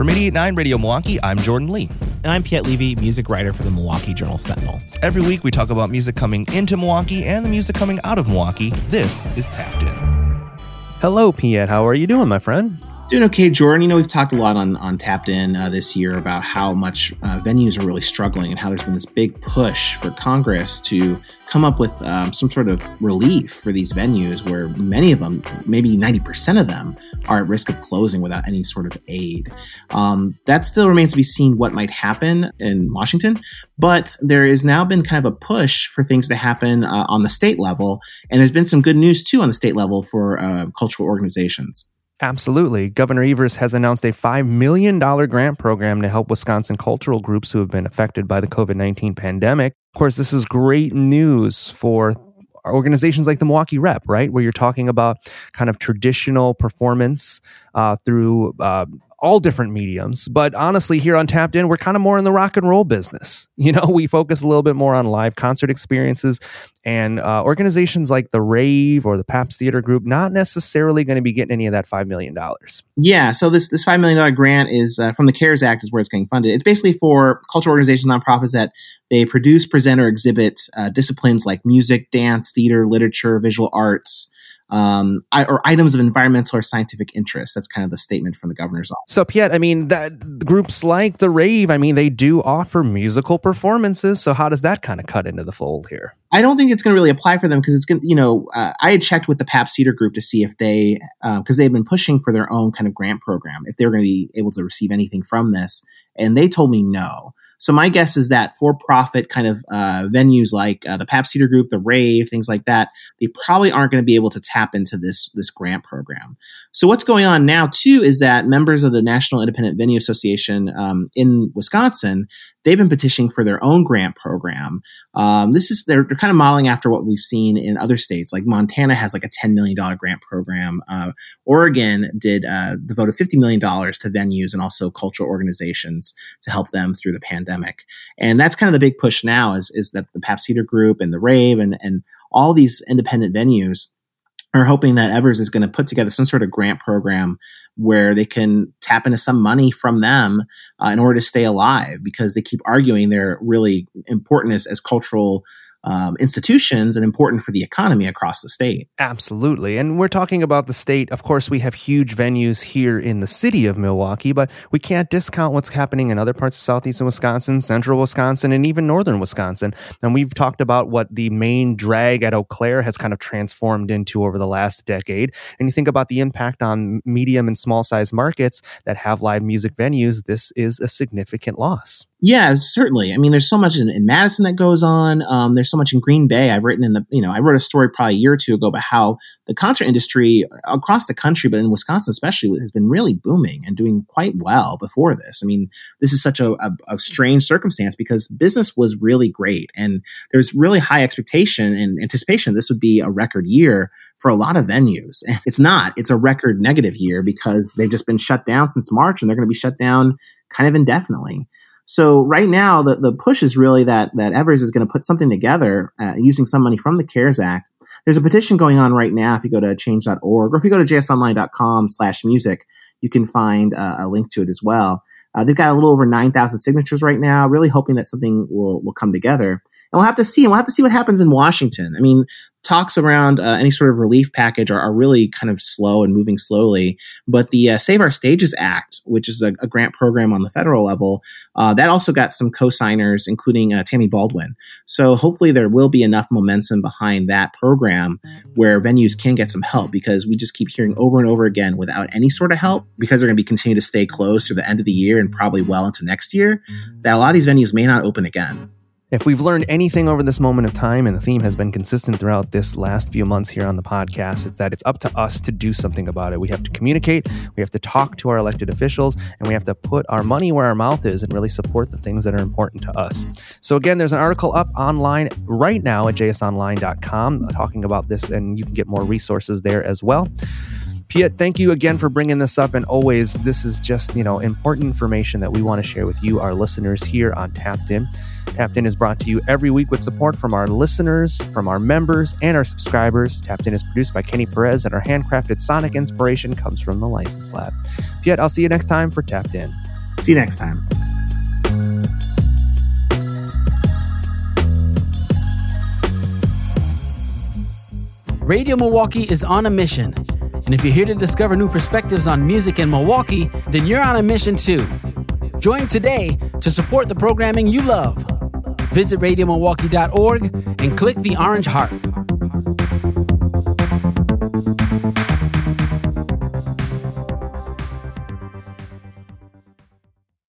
From 889 Radio Milwaukee, I'm Jordan Lee. And I'm Piet Levy, music writer for the Milwaukee Journal Sentinel. Every week we talk about music coming into Milwaukee and the music coming out of Milwaukee. This is Tapped In. Hello, Piet. How are you doing, my friend? Doing okay, Jordan. You know, we've talked a lot on, on Tapped In uh, this year about how much uh, venues are really struggling and how there's been this big push for Congress to come up with um, some sort of relief for these venues where many of them, maybe 90% of them, are at risk of closing without any sort of aid. Um, that still remains to be seen what might happen in Washington, but there has now been kind of a push for things to happen uh, on the state level. And there's been some good news too on the state level for uh, cultural organizations. Absolutely. Governor Evers has announced a $5 million grant program to help Wisconsin cultural groups who have been affected by the COVID 19 pandemic. Of course, this is great news for organizations like the Milwaukee Rep, right? Where you're talking about kind of traditional performance uh, through uh, all different mediums. But honestly, here on Tapped In, we're kind of more in the rock and roll business. You know, we focus a little bit more on live concert experiences and uh, organizations like the Rave or the Pabst Theater Group, not necessarily going to be getting any of that $5 million. Yeah. So this, this $5 million grant is uh, from the CARES Act is where it's getting funded. It's basically for cultural organizations, nonprofits that they produce, present, or exhibit uh, disciplines like music, dance, theater, literature, visual arts, um, or items of environmental or scientific interest. That's kind of the statement from the governor's office. So, Piet, I mean, that groups like the Rave, I mean, they do offer musical performances. So, how does that kind of cut into the fold here? I don't think it's going to really apply for them because it's going to, you know, uh, I had checked with the Pabst Theater Group to see if they, because uh, they've been pushing for their own kind of grant program, if they were going to be able to receive anything from this. And they told me no. So my guess is that for-profit kind of uh, venues like uh, the Pabst Theater Group, the Rave, things like that, they probably aren't going to be able to tap into this this grant program. So what's going on now too is that members of the National Independent Venue Association um, in Wisconsin they've been petitioning for their own grant program. Um, this is they're, they're kind of modeling after what we've seen in other states. Like Montana has like a ten million dollar grant program. Uh, Oregon did uh, devoted fifty million dollars to venues and also cultural organizations to help them through the pandemic. And that's kind of the big push now is is that the Pabst Theater Group and the Rave and and all these independent venues are hoping that Evers is going to put together some sort of grant program where they can tap into some money from them uh, in order to stay alive because they keep arguing they're really important as, as cultural um, institutions and important for the economy across the state. Absolutely. And we're talking about the state. Of course, we have huge venues here in the city of Milwaukee, but we can't discount what's happening in other parts of southeastern Wisconsin, central Wisconsin, and even northern Wisconsin. And we've talked about what the main drag at Eau Claire has kind of transformed into over the last decade. And you think about the impact on medium and small size markets that have live music venues, this is a significant loss. Yeah, certainly. I mean, there's so much in, in Madison that goes on. Um, there's so much in Green Bay. I've written in the, you know, I wrote a story probably a year or two ago about how the concert industry across the country, but in Wisconsin especially, has been really booming and doing quite well before this. I mean, this is such a, a, a strange circumstance because business was really great and there's really high expectation and anticipation this would be a record year for a lot of venues. It's not. It's a record negative year because they've just been shut down since March and they're going to be shut down kind of indefinitely. So right now, the, the push is really that that Evers is going to put something together uh, using some money from the CARES Act. There's a petition going on right now. If you go to change.org or if you go to jsonline.com slash music, you can find uh, a link to it as well. Uh, they've got a little over 9,000 signatures right now, really hoping that something will, will come together. And we'll have to see. And we'll have to see what happens in Washington. I mean, talks around uh, any sort of relief package are, are, really kind of slow and moving slowly. But the uh, Save Our Stages Act, which is a, a grant program on the federal level, uh, that also got some co-signers, including uh, Tammy Baldwin. So hopefully there will be enough momentum behind that program where venues can get some help because we just keep hearing over and over again without any sort of help because they're going to be continue to stay closed to the end of the year and probably well into next year that a lot of these venues may not open again. If we've learned anything over this moment of time, and the theme has been consistent throughout this last few months here on the podcast, it's that it's up to us to do something about it. We have to communicate, we have to talk to our elected officials, and we have to put our money where our mouth is and really support the things that are important to us. So, again, there's an article up online right now at jsonline.com uh, talking about this, and you can get more resources there as well. Piet, thank you again for bringing this up. And always, this is just, you know, important information that we want to share with you, our listeners here on Tapped In. Tapped In is brought to you every week with support from our listeners, from our members, and our subscribers. Tapped In is produced by Kenny Perez, and our handcrafted sonic inspiration comes from the License Lab. Piet, I'll see you next time for Tapped In. See you next time. Radio Milwaukee is on a mission. And if you're here to discover new perspectives on music in Milwaukee, then you're on a mission too. Join today to support the programming you love. Visit radiomilwaukee.org and click the orange heart.